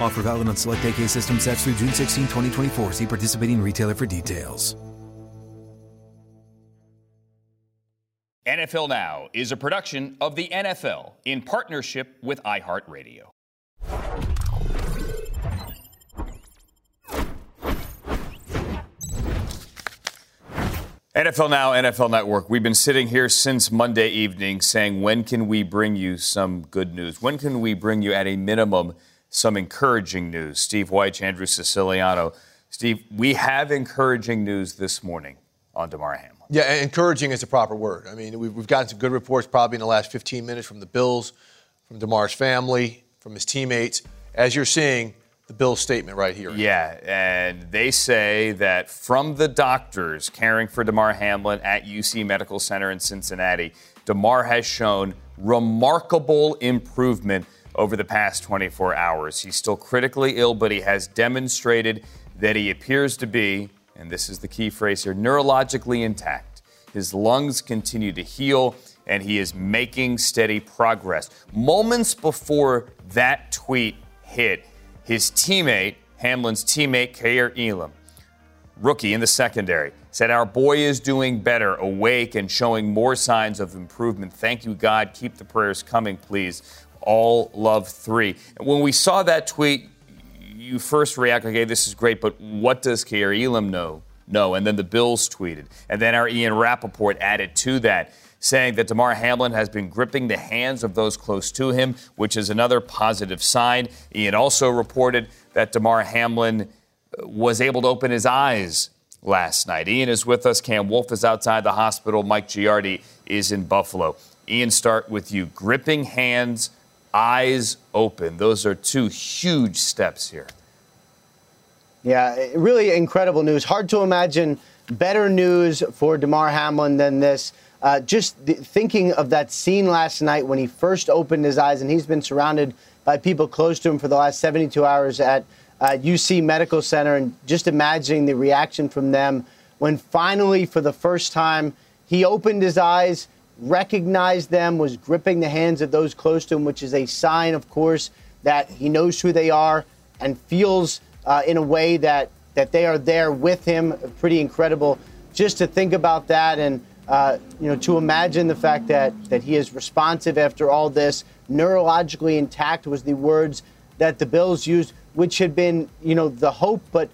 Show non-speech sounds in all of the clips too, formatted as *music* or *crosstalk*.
Offer valid on select AK system sets through June 16, 2024. See participating retailer for details. NFL Now is a production of the NFL in partnership with iHeartRadio. NFL Now, NFL Network. We've been sitting here since Monday evening saying, when can we bring you some good news? When can we bring you, at a minimum, some encouraging news? Steve Wyche, Andrew Siciliano. Steve, we have encouraging news this morning on Damar Hamlin. Yeah, encouraging is the proper word. I mean, we've, we've gotten some good reports probably in the last 15 minutes from the Bills, from Damar's family, from his teammates. As you're seeing, the Bills statement right here. Yeah, and they say that from the doctors caring for Damar Hamlin at UC Medical Center in Cincinnati, Damar has shown remarkable improvement over the past 24 hours. He's still critically ill, but he has demonstrated that he appears to be, and this is the key phrase here, neurologically intact. His lungs continue to heal, and he is making steady progress. Moments before that tweet hit, his teammate, Hamlin's teammate, Kaiir Elam, rookie in the secondary, said, Our boy is doing better, awake, and showing more signs of improvement. Thank you, God. Keep the prayers coming, please. All love three. When we saw that tweet, you first react, okay, this is great, but what does Kaiir Elam know? No. And then the Bills tweeted. And then our Ian Rapoport added to that saying that Damar Hamlin has been gripping the hands of those close to him, which is another positive sign. Ian also reported that Damar Hamlin uh, was able to open his eyes last night. Ian is with us. Cam Wolfe is outside the hospital. Mike Giardi is in Buffalo. Ian, start with you. Gripping hands, eyes open. Those are two huge steps here. Yeah, really incredible news. Hard to imagine better news for Damar Hamlin than this. Uh, just th- thinking of that scene last night when he first opened his eyes, and he's been surrounded by people close to him for the last 72 hours at uh, UC Medical Center, and just imagining the reaction from them when finally, for the first time, he opened his eyes, recognized them, was gripping the hands of those close to him, which is a sign, of course, that he knows who they are and feels uh, in a way that that they are there with him. Pretty incredible. Just to think about that and uh, you know, to imagine the fact that, that he is responsive after all this, neurologically intact was the words that the Bills used, which had been, you know, the hope, but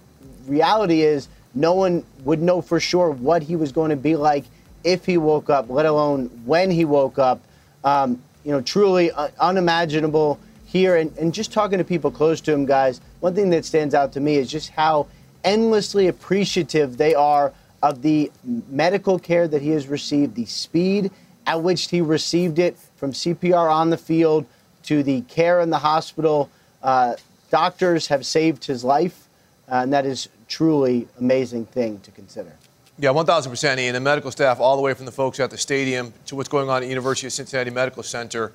reality is no one would know for sure what he was going to be like if he woke up, let alone when he woke up. Um, you know, truly un- unimaginable here. And, and just talking to people close to him, guys, one thing that stands out to me is just how endlessly appreciative they are of the medical care that he has received, the speed at which he received it from CPR on the field to the care in the hospital. Uh, doctors have saved his life, uh, and that is truly amazing thing to consider. Yeah, 1,000%, Ian. The medical staff, all the way from the folks at the stadium to what's going on at University of Cincinnati Medical Center,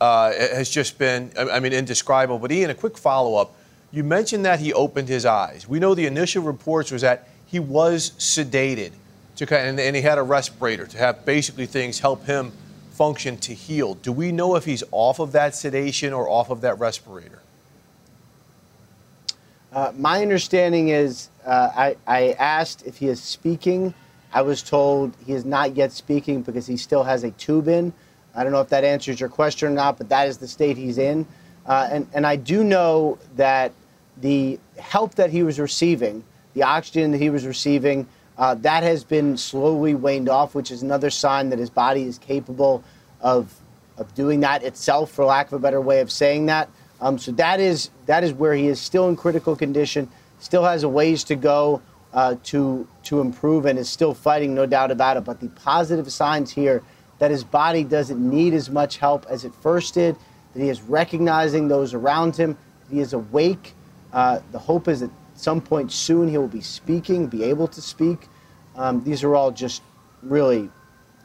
uh, has just been, I mean, indescribable. But Ian, a quick follow-up. You mentioned that he opened his eyes. We know the initial reports was that he was sedated to and, and he had a respirator to have basically things help him function to heal. Do we know if he's off of that sedation or off of that respirator? Uh, my understanding is uh, I, I asked if he is speaking. I was told he is not yet speaking because he still has a tube in. I don't know if that answers your question or not, but that is the state he's in. Uh, and, and I do know that the help that he was receiving, the oxygen that he was receiving, uh, that has been slowly waned off, which is another sign that his body is capable of, of doing that itself, for lack of a better way of saying that. Um, so that is that is where he is still in critical condition, still has a ways to go uh, to to improve, and is still fighting, no doubt about it. But the positive signs here that his body doesn't need as much help as it first did, that he is recognizing those around him, that he is awake. Uh, the hope is that some point soon he will be speaking, be able to speak. Um, these are all just really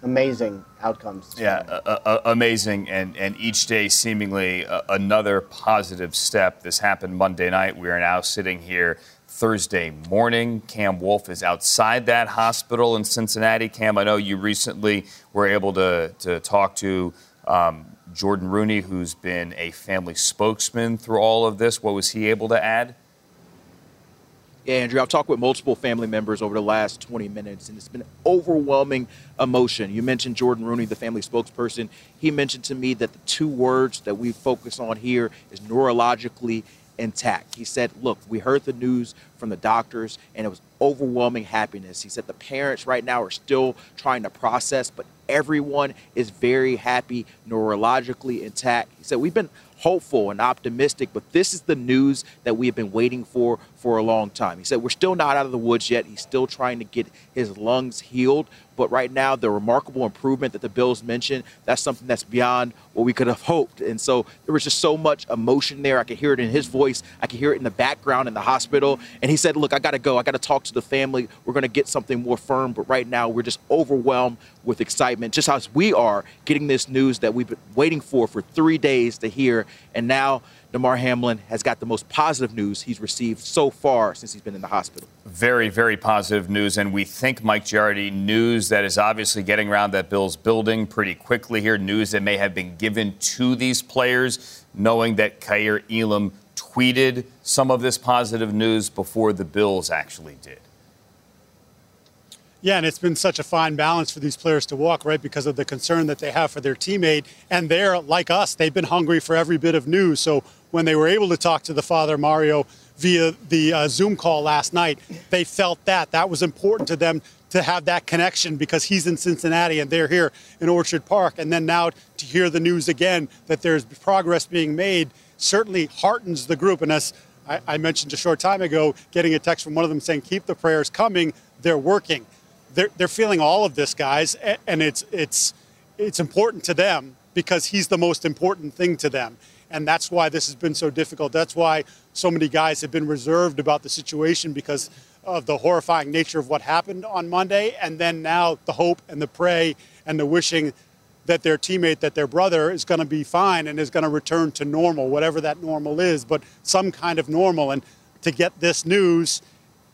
amazing outcomes. Yeah, uh, uh, amazing, and and each day seemingly uh, another positive step. This happened Monday night. We are now sitting here Thursday morning. Cam Wolfe is outside that hospital in Cincinnati. Cam, I know you recently were able to to talk to. Um, Jordon Rooney, who's been a family spokesman through all of this, what was he able to add? Yeah, Andrew, I've talked with multiple family members over the last 20 minutes, and it's been overwhelming emotion. You mentioned Jordon Rooney, the family spokesperson. He mentioned to me that the two words that we focus on here is neurologically intact. He said, Look, we heard the news from the doctors, and it was overwhelming happiness. He said the parents right now are still trying to process, but everyone is very happy, neurologically intact. He said, We've been hopeful and optimistic, but this is the news that we have been waiting for for a long time. He said, We're still not out of the woods yet. He's still trying to get his lungs healed. But right now, the remarkable improvement that the Bills mentioned, that's something that's beyond what we could have hoped. And so there was just so much emotion there. I could hear it in his voice, I could hear it in the background in the hospital. And he said, Look, I got to go. I got to talk to the family. We're going to get something more firm. But right now, we're just overwhelmed with excitement, just as we are getting this news that we've been waiting for for three days to hear. And now, Damar Hamlin has got the most positive news he's received so far since he's been in the hospital. Very, very positive news. And we think Mike Giardi news that is obviously getting around that Bills building pretty quickly here, news that may have been given to these players, knowing that Kaiir Elam tweeted some of this positive news before the Bills actually did. Yeah, and it's been such a fine balance for these players to walk, right? Because of the concern that they have for their teammate. And they're like us, they've been hungry for every bit of news. So when they were able to talk to the father, Mario, via the uh, Zoom call last night, they felt that. That was important to them to have that connection because he's in Cincinnati and they're here in Orchard Park. And then now to hear the news again that there's progress being made certainly heartens the group. And as I, I mentioned a short time ago, getting a text from one of them saying, keep the prayers coming, they're working they're, they're feeling all of this, guys, and it's it's it's important to them because he's the most important thing to them, and that's why this has been so difficult. That's why so many guys have been reserved about the situation because of the horrifying nature of what happened on Monday, and then now the hope and the pray and the wishing that their teammate, that their brother is going to be fine and is going to return to normal, whatever that normal is, but some kind of normal. And to get this news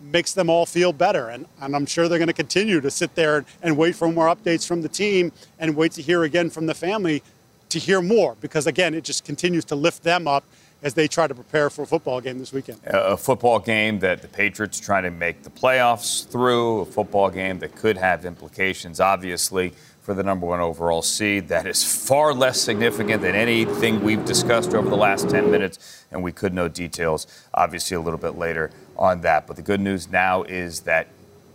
makes them all feel better. And, and I'm sure they're going to continue to sit there and wait for more updates from the team and wait to hear again from the family to hear more because, again, it just continues to lift them up as they try to prepare for a football game this weekend. A football game that the Patriots are trying to make the playoffs through, a football game that could have implications, obviously, for the number one overall seed. That is far less significant than anything we've discussed over the last 10 minutes, and we could know details, obviously, a little bit later on that. But the good news now is that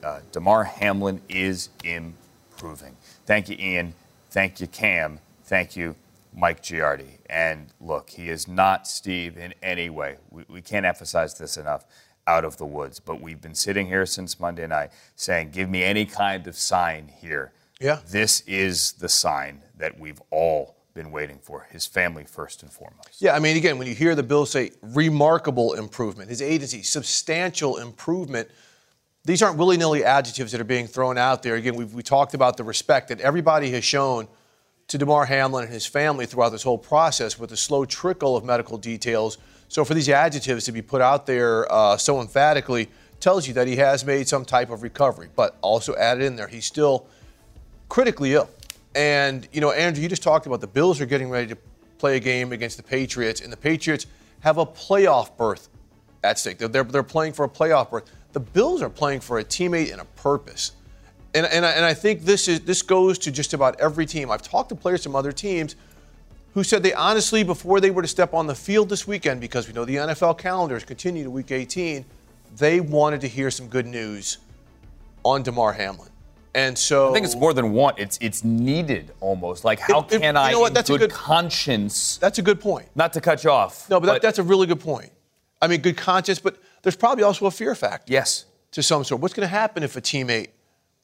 uh, Damar Hamlin is improving. Thank you, Ian. Thank you, Cam. Thank you, Mike Giardi. And look, he is not Steve in any way. We, we can't emphasize this enough out of the woods. But we've been sitting here since Monday night saying, give me any kind of sign here. Yeah. This is the sign that we've all been waiting for. His family first and foremost. Yeah, I mean, again, when you hear the bill say remarkable improvement, his agency, substantial improvement, these aren't willy nilly adjectives that are being thrown out there. Again, we talked about the respect that everybody has shown to Damar Hamlin and his family throughout this whole process with the slow trickle of medical details. So for these adjectives to be put out there uh, so emphatically, tells you that he has made some type of recovery, but also added in there, he's still critically ill. And, you know, Andrew, you just talked about the Bills are getting ready to play a game against the Patriots, and the Patriots have a playoff berth at stake. They're, they're, they're playing for a playoff berth. The Bills are playing for a teammate and a purpose. And, and, I, and I think this, is, this goes to just about every team. I've talked to players from other teams who said they honestly, before they were to step on the field this weekend, because we know the NFL calendars continue to week 18, they wanted to hear some good news on Damar Hamlin. And so I think it's more than one. It's it's needed almost. Like how It- it- can you I, know what? in That's a good, good- conscience, that's a good point. not to cut you off? No, but, that, that's a really good point. I mean, good conscience, but there's probably also a fear factor. yes. to some sort. What's going to happen if a teammate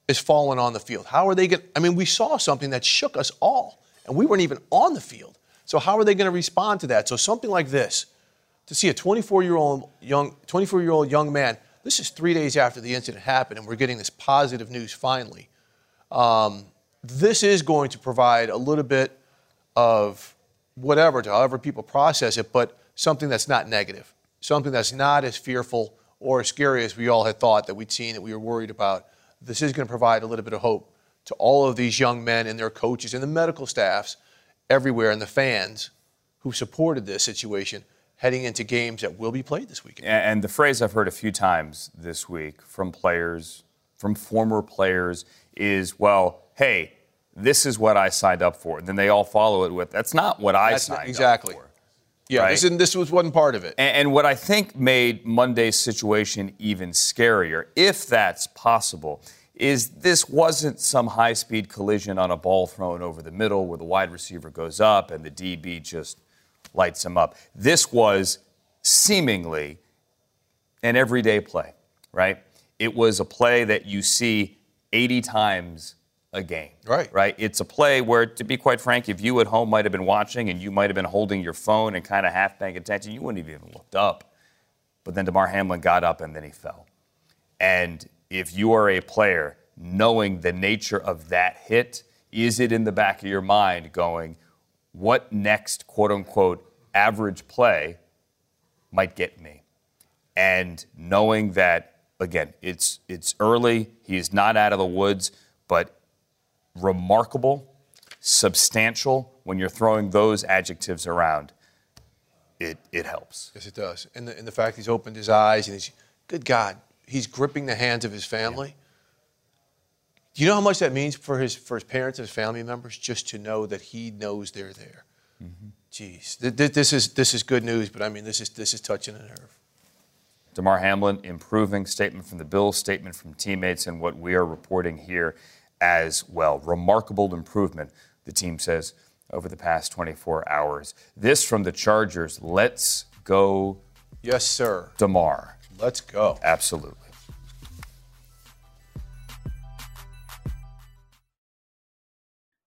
is falling on the field? How are they going? I mean, we saw something that shook us all, and we weren't even on the field. So how are they going to respond to that? So something like this, to see a 24-year-old young 24-year-old young man. This is three days after the incident happened, and we're getting this positive news finally. Um, this is going to provide a little bit of whatever to however people process it, but something that's not negative, something that's not as fearful or as scary as we all had thought that we'd seen that we were worried about. This is going to provide a little bit of hope to all of these young men and their coaches and the medical staffs everywhere and the fans who supported this situation heading into games that will be played this weekend. And and the phrase I've heard a few times this week from players, from former players, is, well, hey, this is what I signed up for. And then they all follow it with, that's not what I That's not- signed exactly. up for. Exactly. Yeah, Right. this, is, this was one part of it. And, and what I think made Monday's situation even scarier, if that's possible, is this wasn't some high speed collision on a ball thrown over the middle where the wide receiver goes up and the DB just lights him up. This was seemingly an everyday play, right? It was a play that you see 80 times a game. Right. Right? It's a play where, to be quite frank, if you at home might have been watching and you might have been holding your phone and kind of half paying attention, you wouldn't have even looked up. But then Damar Hamlin got up and then he fell. And if you are a player, knowing the nature of that hit, is it in the back of your mind going, what next, quote unquote, average play might get me? And knowing that, again, it's, it's early, he is not out of the woods, but remarkable, substantial, when you're throwing those adjectives around, it, it helps. Yes, it does. And the, and the fact he's opened his eyes and he's, good God, he's gripping the hands of his family. Do you know how much that means for his, for his parents and his family members just to know that he knows they're there? Mm-hmm. Jeez, Th- th- this is, this is good news, but I mean, this is, this is touching a nerve. Damar Hamlin improving statement from the Bills, statement from teammates, and what we are reporting here as well. Remarkable improvement, the team says, over the past 24 hours. This from the Chargers. Let's go, Yes, sir. Damar. Let's go. Absolutely.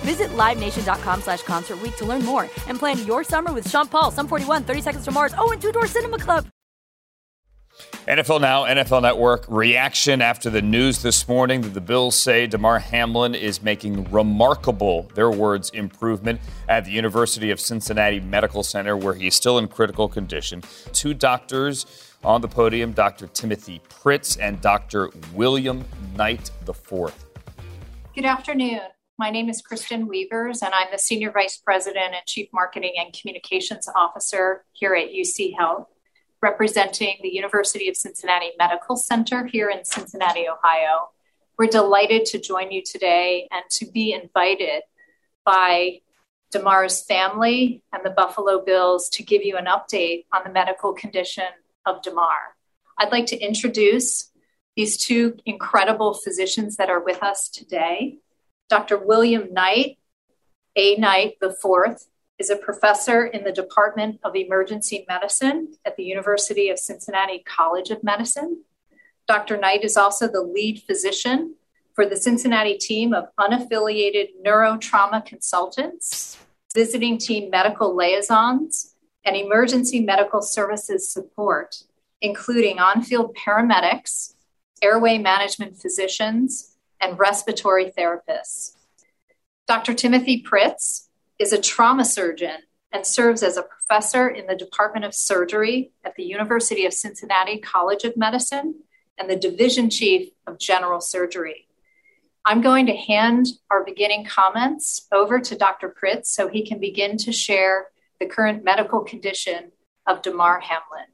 Visit LiveNation.com slash Concert Week to learn more and plan your summer with Sean Paul, Sum 41, 30 Seconds to Mars, oh, and Two Door Cinema Club. NFL Now, NFL Network reaction after the news this morning that the Bills say Damar Hamlin is making remarkable, their words, improvement at the University of Cincinnati Medical Center, where he's still in critical condition. Two doctors on the podium, Dr. Timothy Pritts and Dr. William Knight IV. Good afternoon. My name is Kristen Weavers, and I'm the Senior Vice President and Chief Marketing and Communications Officer here at UC Health representing the University of Cincinnati Medical Center here in Cincinnati, Ohio. We're delighted to join you today and to be invited by Damar's family and the Buffalo Bills to give you an update on the medical condition of Damar. I'd like to introduce these two incredible physicians that are with us today. Dr. William Knight, A. Knight IV, is a professor in the Department of Emergency Medicine at the University of Cincinnati College of Medicine. Dr. Knight is also the lead physician for the Cincinnati team of unaffiliated neurotrauma consultants, visiting team medical liaisons, and emergency medical services support, including on field paramedics, airway management physicians, and respiratory therapists. Dr. Timothy Pritts is a trauma surgeon and serves as a professor in the Department of Surgery at the University of Cincinnati College of Medicine and the division chief of general surgery. I'm going to hand our beginning comments over to Dr. Pritts so he can begin to share the current medical condition of Damar Hamlin.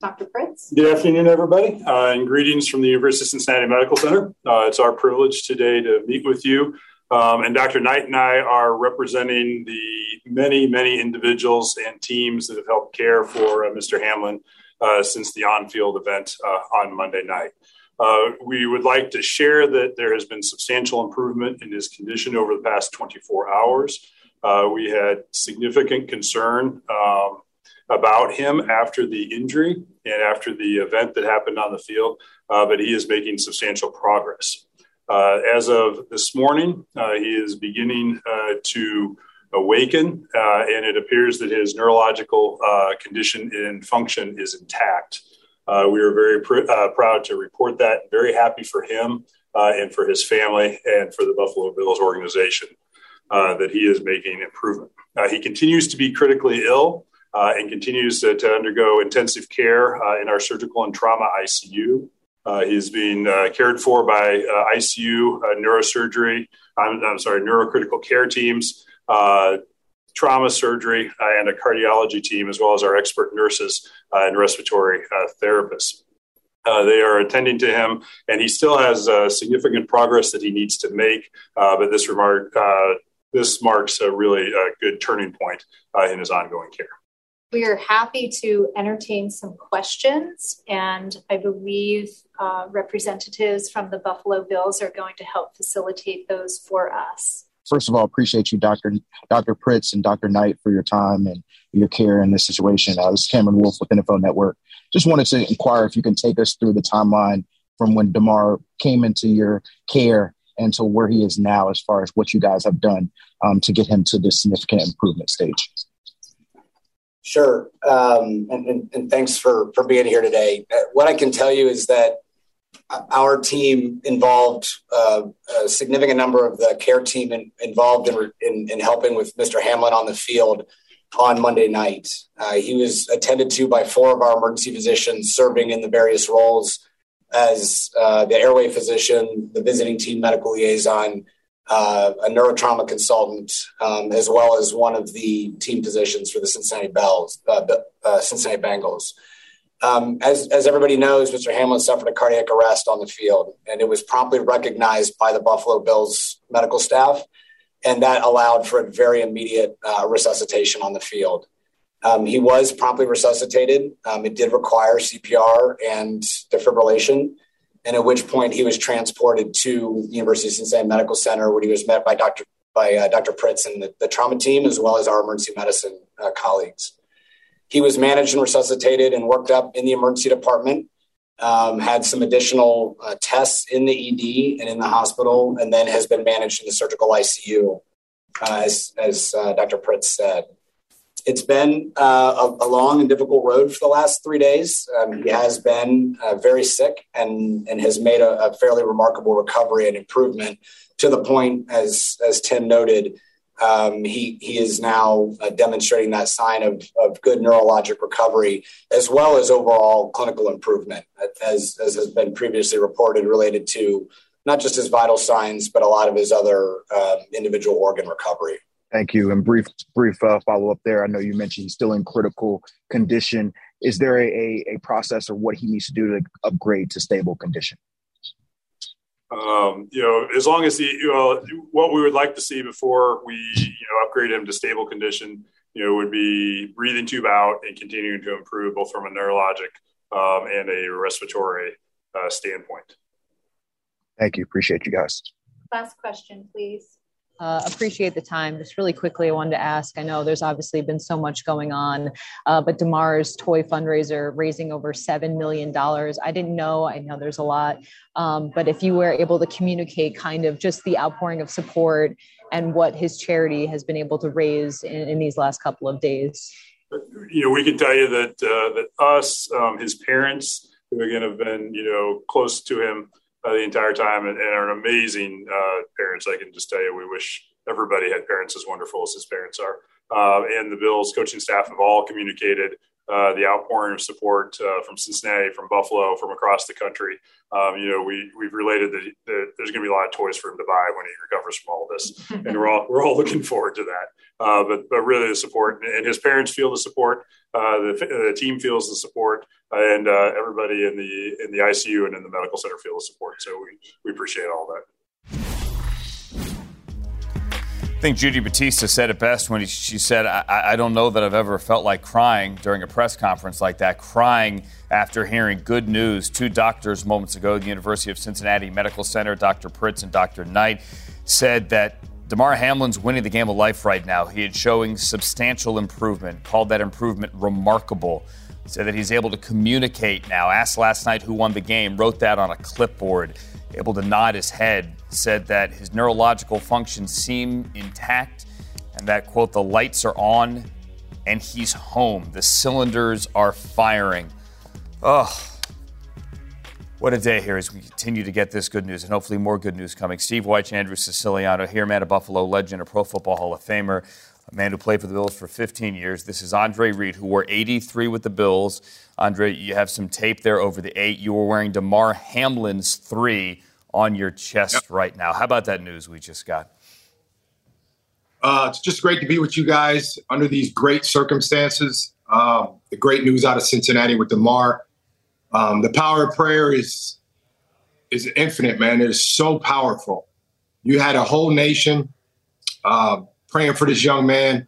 Dr. Pritts. Good afternoon, everybody, uh, and greetings from the University of Cincinnati Medical Center. Uh, it's our privilege today to meet with you um, and Dr. Knight and I are representing the many, many individuals and teams that have helped care for uh, Mr. Hamlin uh, since the on field event uh, on Monday night. Uh, we would like to share that there has been substantial improvement in his condition over the past 24 hours. We had significant concern um, about him after the injury and after the event that happened on the field, uh, but he is making substantial progress. Uh, as of this morning, uh, he is beginning uh, to awaken, uh, and it appears that his neurological uh, condition and function is intact. We are very pr- proud to report that, very happy for him and for his family and for the Buffalo Bills organization that he is making improvement. he continues to be critically ill and continues to, to undergo intensive care in our surgical and trauma ICU. Uh, he's being uh, cared for by uh, ICU, uh, neurosurgery, I'm, I'm, sorry, neurocritical care teams, uh, trauma surgery, uh, and a cardiology team, as well as our expert nurses and respiratory therapists. they are attending to him, and he still has significant progress that he needs to make. but this remark, this marks a really good turning point in his ongoing care. We are happy to entertain some questions, and I believe uh, representatives from the Buffalo Bills are going to help facilitate those for us. First of all, appreciate you, Dr. Dr. Pritts and Dr. Knight, for your time and your care in this situation. Uh, this is Cameron Wolfe with NFL Network. Just wanted to inquire if you can take us through the timeline from when Damar came into your care and to where he is now, as far as what you guys have done um, to get him to this significant improvement stage. Sure. Um, and, and, and, thanks for, for being here today. Uh, what I can tell you is that our team involved uh, a significant number of the care team in, involved in, in, in, helping with Mr. Hamlin on the field on Monday night. Uh, he was attended to by four of our emergency physicians serving in the various roles as uh, the airway physician, the visiting team medical liaison, uh, a neurotrauma consultant, um, as well as one of the team physicians for the Cincinnati Bells, uh, uh, Cincinnati Bengals. Um, as, as everybody knows, Mr. Hamlin suffered a cardiac arrest on the field, and it was promptly recognized by the Buffalo Bills medical staff, and that allowed for a very immediate uh, resuscitation on the field. Um, he was promptly resuscitated. Um, it did require CPR and defibrillation and at which point he was transported to University of Cincinnati Medical Center, where he was met by Dr. by uh, Dr. Pritts and the, the, trauma team, as well as our emergency medicine uh, colleagues. He was managed and resuscitated and worked up in the emergency department. Um, had some additional uh, tests in the ED and in the hospital, and then has been managed in the surgical ICU, uh, as, as uh, Dr. Pritts said. It's been uh, a, a, long and difficult road for the last three days. Um, he has been uh, very sick and, and has made a, a, fairly remarkable recovery and improvement to the point, as, as Tim noted, um, he, he is now uh, demonstrating that sign of, of good neurologic recovery as well as overall clinical improvement, as, as has been previously reported related to not just his vital signs, but a lot of his other um, individual organ recovery. Thank you. And brief, brief uh, follow up there. I know you mentioned he's still in critical condition. Is there a, a process or what he needs to do to upgrade to stable condition? Um, you know, as long as he, you know, what we would like to see before we, you know, upgrade him to stable condition, you know, would be breathing tube out and continuing to improve both from a neurologic um, and a respiratory uh, standpoint. Thank you. Appreciate you guys. Last question, please. Uh, appreciate the time. Just really quickly, I wanted to ask. I know there's obviously been so much going on, uh, but Damar's toy fundraiser raising over seven million dollars. I didn't know. I know there's a lot, um, but if you were able to communicate kind of just the outpouring of support and what his charity has been able to raise in, in these last couple of days. You know, we can tell you that uh, that us, um, his parents, who again have been you know close to him uh, the entire time and, and are amazing uh, parents. I can just tell you, we wish everybody had parents as wonderful as his parents are. Uh, and the Bills coaching staff have all communicated uh, the outpouring of support uh, from Cincinnati, from Buffalo, from across the country. Um, you know, we we've related that, that there's going to be a lot of toys for him to buy when he recovers from all this, *laughs* and we're all we're all looking forward to that. Uh, but but really the support and his parents feel the support, uh, the, the team feels the support, and uh, everybody in the in the ICU and in the medical center feel the support. So we we appreciate all that. I think Judy Batista said it best when she said, I, I, don't know that I've ever felt like crying during a press conference like that, crying after hearing good news. Two doctors moments ago the University of Cincinnati Medical Center, Dr. Pritts and Dr. Knight, said that Damar Hamlin's winning the game of life right now. He is showing substantial improvement, called that improvement remarkable. Said that he's able to communicate now. Asked last night who won the game, wrote that on a clipboard able to nod his head, said that his neurological functions seem intact and that, quote, the lights are on and he's home. The cylinders are firing. Ugh. What a day here as we continue to get this good news and hopefully more good news coming. Steve Wyche, Andrew Siciliano here, man of Buffalo legend, a Pro Football Hall of Famer, a man who played for the Bills for 15 years. This is Andre Reed, who wore 83 with the Bills. Andre, you have some tape there over the eight. You were wearing Damar Hamlin's three on your chest yep. right now. How about that news we just got? Uh, it's just great to be with you guys under these great circumstances. Um, the great news out of Cincinnati with Damar. Um, the power of prayer is is infinite, man. It is so powerful. You had a whole nation uh, praying for this young man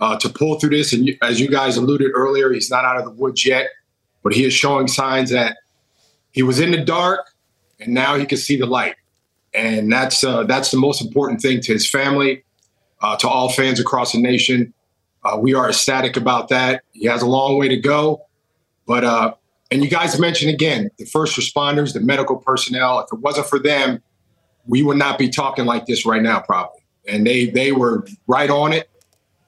uh, to pull through this, and you, as you guys alluded earlier, he's not out of the woods yet, but he is showing signs that he was in the dark and now he can see the light. And that's uh, that's the most important thing to his family, uh, to all fans across the nation. Uh, we are ecstatic about that. He has a long way to go, but uh, and you guys mentioned again the first responders, the medical personnel. If it wasn't for them, we would not be talking like this right now, probably. And they they were right on it,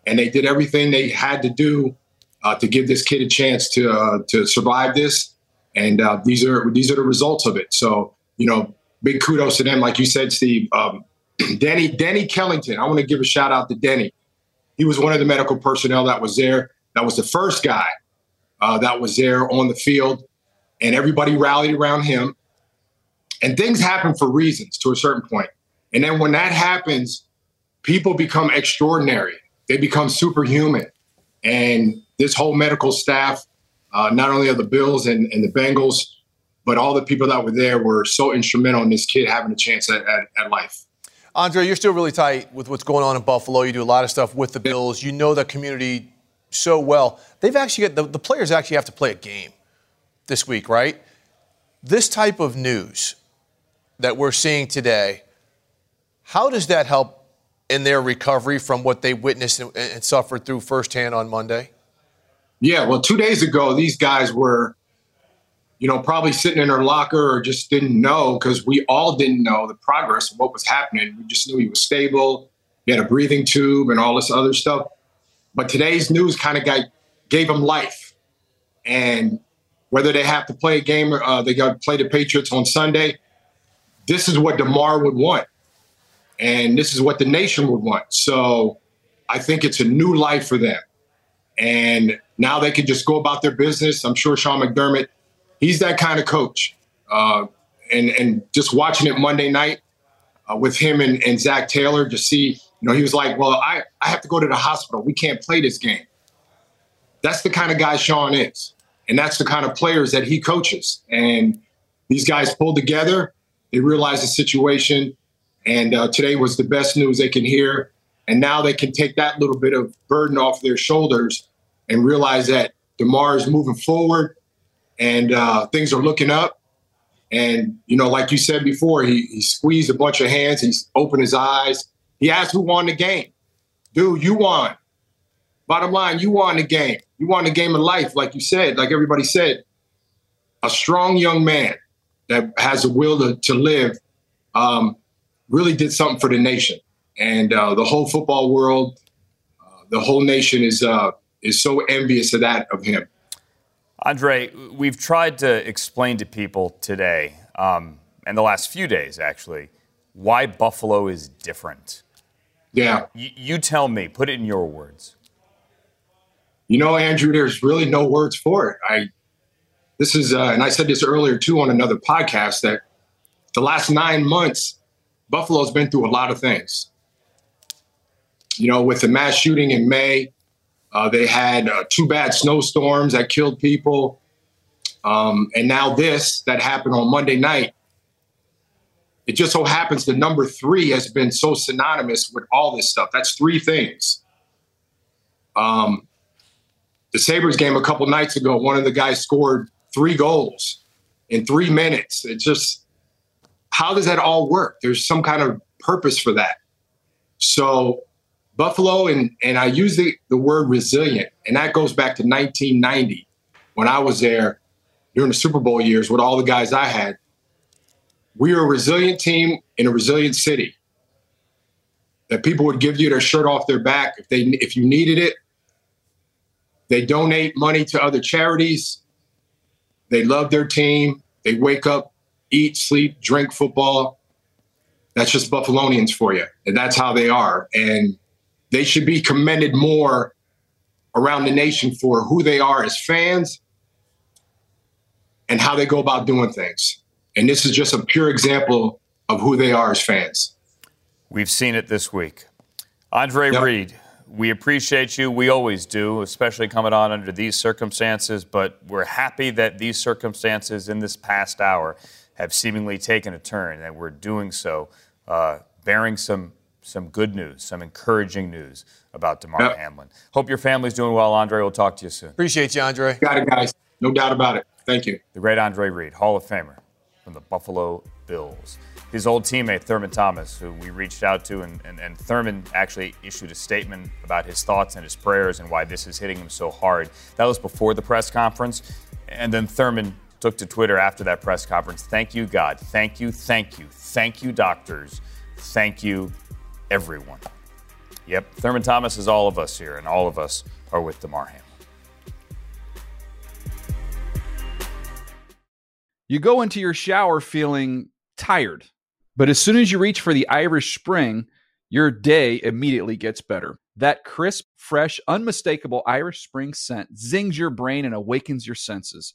and they did everything they had to do uh, to give this kid a chance to uh, to survive this. And these are these are the results of it. So you know, big kudos to them. Like you said, Steve, um, *clears throat* Denny, Denny Kellington. I want to give a shout out to Denny. He was one of the medical personnel that was there. That was the first guy uh, that was there on the field, and everybody rallied around him. And things happen for reasons to a certain point. And then when that happens, people become extraordinary. They become superhuman. And this whole medical staff, uh, not only of the Bills and, and the Bengals, but all the people that were there were so instrumental in this kid having a chance at, at, at life. Andre, you're still really tight with what's going on in Buffalo. You do a lot of stuff with the Bills. You know the community so well. They've actually got the, the players actually have to play a game this week, right? This type of news that we're seeing today, how does that help in their recovery from what they witnessed and, and suffered through firsthand on Monday? Yeah, well, two days ago, these guys were you know, probably sitting in their locker or just didn't know because we all didn't know the progress of what was happening. We just knew he was stable. He had a breathing tube and all this other stuff. But today's news kind of got gave him life. And whether they have to play a game, uh, they got to play the Patriots on Sunday. This is what Damar would want, and this is what the nation would want. So I think it's a new life for them, and now they can just go about their business. I'm sure Sean McDermott, he's that kind of coach, uh, and and just watching it Monday night uh, with him and, and Zac Taylor, to see, you know, he was like, well, I I have to go to the hospital. We can't play this game. That's the kind of guy Sean is. And that's the kind of players that he coaches. And these guys pulled together, they realized the situation. And uh, today was the best news they can hear. And now they can take that little bit of burden off their shoulders and realize that Damar is moving forward and uh, things are looking up. And, you know, like you said before, he, he squeezed a bunch of hands, he's opened his eyes. He asked who won the game. Dude, you won. Bottom line, you won the game. You won the game of life, like you said, like everybody said. A strong young man that has a will to, to live um, really did something for the nation. And uh, the whole football world, uh, the whole nation is uh, is so envious of that of him. Andre, we've tried to explain to people today, um, and the last few days actually, why Buffalo is different. Yeah. Y- you tell me, put it in your words. You know, Andrew, there's really no words for it. I this is uh, and I said this earlier too on another podcast that the last nine months, Buffalo's been through a lot of things. You know, with the mass shooting in May, uh, they had uh, two bad snowstorms that killed people. Um, and now this that happened on Monday night. It just so happens the number three has been so synonymous with all this stuff. That's three things. Um, the Sabres game a couple nights ago, one of the guys scored three goals in three minutes. It just, how does that all work? There's some kind of purpose for that. So Buffalo, and, and I use the, the word resilient, and that goes back to 1990 when I was there during the Super Bowl years with all the guys I had. We were a resilient team in a resilient city. That people would give you their shirt off their back if they if you needed it. They donate money to other charities. They love their team. They wake up, eat, sleep, drink football. That's just Buffalonians for you. And that's how they are. And they should be commended more around the nation for who they are as fans and how they go about doing things. And this is just a pure example of who they are as fans. We've seen it this week. Andre yep. Reed, we appreciate you. We always do, especially coming on under these circumstances. But we're happy that these circumstances in this past hour have seemingly taken a turn, and we're doing so, uh, bearing some some good news, some encouraging news about Damar yep. Hamlin. Hope your family's doing well, Andre. We'll talk to you soon. Appreciate you, Andre. Got it, guys. No doubt about it. Thank you. The great Andre Reed, Hall of Famer from the Buffalo Bills. His old teammate, Thurman Thomas, who we reached out to, and, and, and, Thurman actually issued a statement about his thoughts and his prayers and why this is hitting him so hard. That was before the press conference. And then Thurman took to Twitter after that press conference. Thank you, God. Thank you, thank you, thank you, doctors. Thank you, everyone. Yep, Thurman Thomas is all of us here, and all of us are with Damar Hamlin. You go into your shower feeling tired, but as soon as you reach for the Irish Spring, your day immediately gets better. That crisp, fresh, unmistakable Irish Spring scent zings your brain and awakens your senses.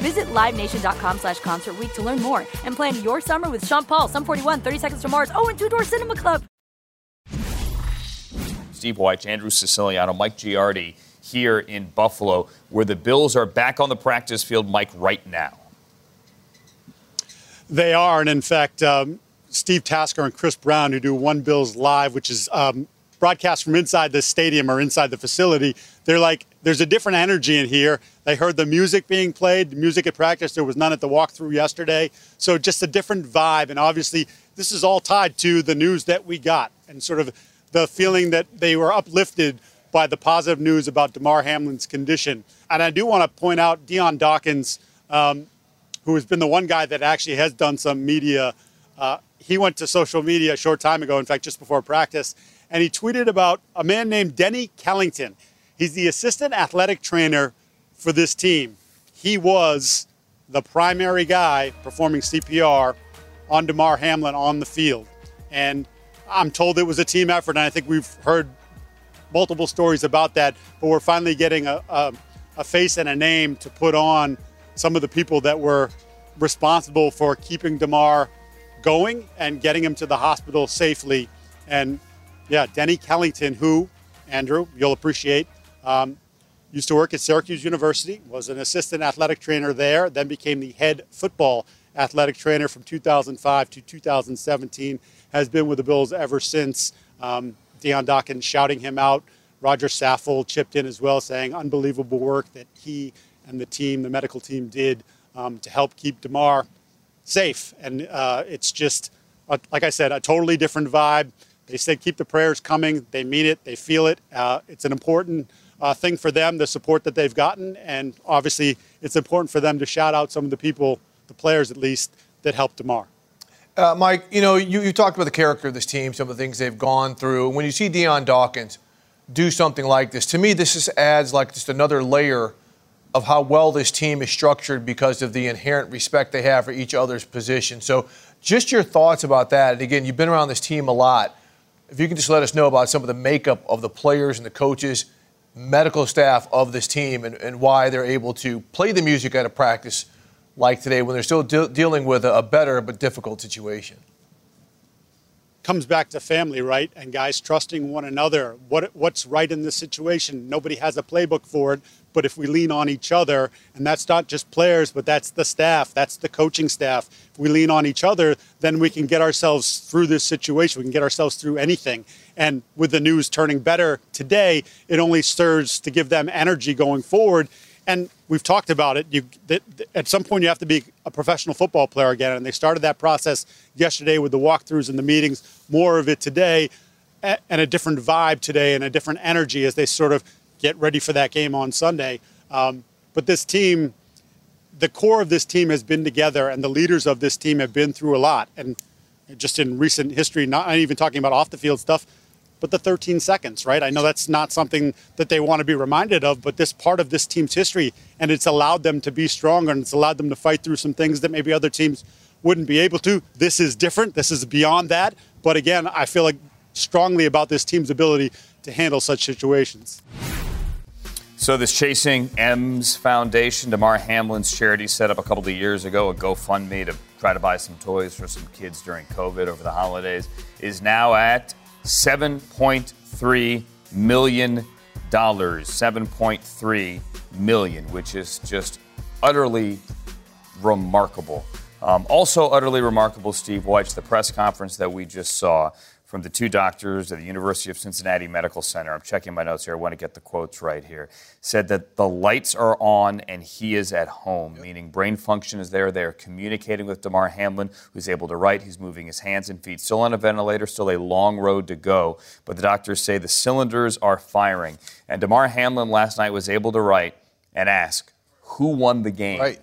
Visit LiveNation.com slash Concert Week to learn more and plan your summer with Sean Paul, Sum 41, 30 Seconds to Mars, oh, and Two Door Cinema Club. Steve Wyche, Andrew Siciliano, Mike Giardi here in Buffalo, where the Bills are back on the practice field, Mike, right now. They are, and in fact, um, Steve Tasker and Chris Brown, who do One Bills Live, which is um, broadcast from inside the stadium or inside the facility, they're like, there's a different energy in here. They heard the music being played, music at practice. There was none at the walkthrough yesterday. So just a different vibe. And obviously, this is all tied to the news that we got and sort of the feeling that they were uplifted by the positive news about Damar Hamlin's condition. And I do want to point out Dion Dawkins, um, who has been the one guy that actually has done some media. Uh, he went to social media a short time ago, in fact, just before practice, and he tweeted about a man named Denny Kellington. He's the assistant athletic trainer for this team. He was the primary guy performing CPR on Damar Hamlin on the field. And I'm told it was a team effort, and I think we've heard multiple stories about that. But we're finally getting a, a, a face and a name to put on some of the people that were responsible for keeping Damar going and getting him to the hospital safely. And yeah, Denny Kellington, who, Andrew, you'll appreciate, um, used to work at Syracuse University, was an assistant athletic trainer there, then became the head football athletic trainer from 2005 to 2017 has been with the Bills ever since. Um, Dion Dawkins shouting him out. Rodger Saffold chipped in as well, saying unbelievable work that he and the team, the medical team, did um, to help keep Damar safe. And uh, it's just, a, like I said, a totally different vibe. They said keep the prayers coming. They mean it. They feel it. Uh, it's an important uh, thing for them, the support that they've gotten, and obviously it's important for them to shout out some of the people, the players at least, that helped Damar. Uh, Mike, you know, you, you talked about the character of this team, some of the things they've gone through. When you see Dion Dawkins do something like this, to me, this just adds like just another layer of how well this team is structured because of the inherent respect they have for each other's position. So, just your thoughts about that. And again, you've been around this team a lot. If you can just let us know about some of the makeup of the players and the coaches, medical staff of this team, and, and why they're able to play the music at a practice like today when they're still de- dealing with a, a better but difficult situation? Comes back to family, right? And guys trusting one another. What what's right in this situation? Nobody has a playbook for it, but if we lean on each other, and that's not just players, but that's the staff, that's the coaching staff. If we lean on each other, then we can get ourselves through this situation. We can get ourselves through anything. And with the news turning better today, it only serves to give them energy going forward and we've talked about it. You, at some point, you have to be a professional football player again, and they started that process yesterday with the walkthroughs and the meetings. More of it today, and a different vibe today, and a different energy as they sort of get ready for that game on Sunday. Um, but this team, the core of this team has been together, and the leaders of this team have been through a lot. And just in recent history, not even talking about off the field stuff, but the 13 seconds, right? I know that's not something that they want to be reminded of, but this part of this team's history, and it's allowed them to be stronger and it's allowed them to fight through some things that maybe other teams wouldn't be able to. This is different. This is beyond that. But again, I feel like strongly about this team's ability to handle such situations. So this Chasing M's Foundation, Damar Hamlin's charity, set up a couple of years ago a GoFundMe to try to buy some toys for some kids during COVID over the holidays, is now at $7.3 million. 7.3 million, which is just utterly remarkable. Um, also, utterly remarkable, Steve Wyche, the press conference that we just saw from the two doctors at the University of Cincinnati Medical Center. I'm checking my notes here. I want to get the quotes right here. Said that the lights are on and he is at home, yep. meaning brain function is there. They're communicating with Damar Hamlin, who's able to write. He's moving his hands and feet. Still on a ventilator, still a long road to go. But the doctors say the cylinders are firing. And Damar Hamlin last night was able to write and ask, who won the game? Right.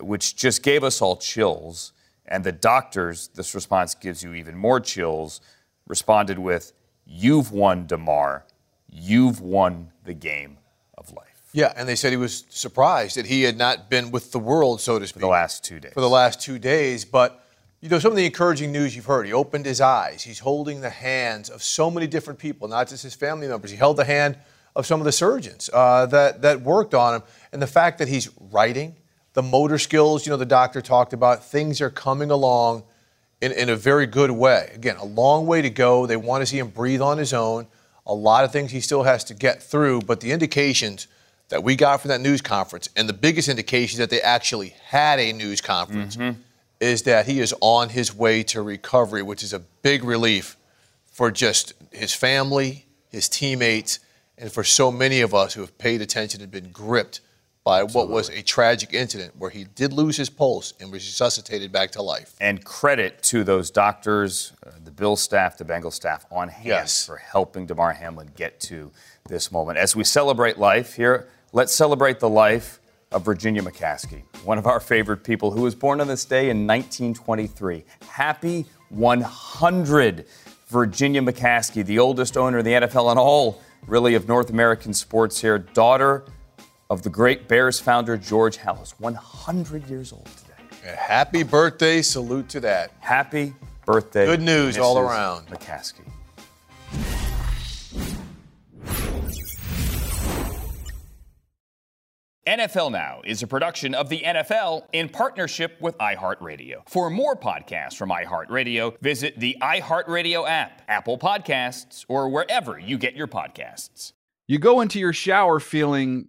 Which just gave us all chills. And the doctors, this response gives you even more chills, responded with, You've won, Damar. You've won the game of life. Yeah, and they said he was surprised that he had not been with the world, so to speak, For the last two days. for the last two days. But you know, some of the encouraging news you've heard. He opened his eyes. He's holding the hands of so many different people, not just his family members. He held the hand of some of the surgeons uh, that that worked on him, and the fact that he's writing, the motor skills. You know, the doctor talked about things are coming along in, in a very good way. Again, a long way to go. They want to see him breathe on his own. A lot of things he still has to get through, but the indications that we got from that news conference, and the biggest indication that they actually had a news conference, mm-hmm. is that he is on his way to recovery, which is a big relief for just his family, his teammates, and for so many of us who have paid attention and been gripped by what was a tragic incident where he did lose his pulse and was resuscitated back to life. And credit to those doctors, uh, the Bill staff, the Bengal staff on hand Yes. for helping Damar Hamlin get to this moment. As we celebrate life here, let's celebrate the life of Virginia McCaskey, one of our favorite people who was born on this day in 1923. Happy 100, Virginia McCaskey, the oldest owner of the NFL and all really of North American sports here, daughter of the great Bears founder George Halas, 100 years old today. Happy birthday. Salute to that. Happy birthday. Good news all around. McCaskey. NFL Now is a production of the NFL in partnership with iHeartRadio. For more podcasts from iHeartRadio, visit the iHeartRadio app, Apple Podcasts, or wherever you get your podcasts. You go into your shower feeling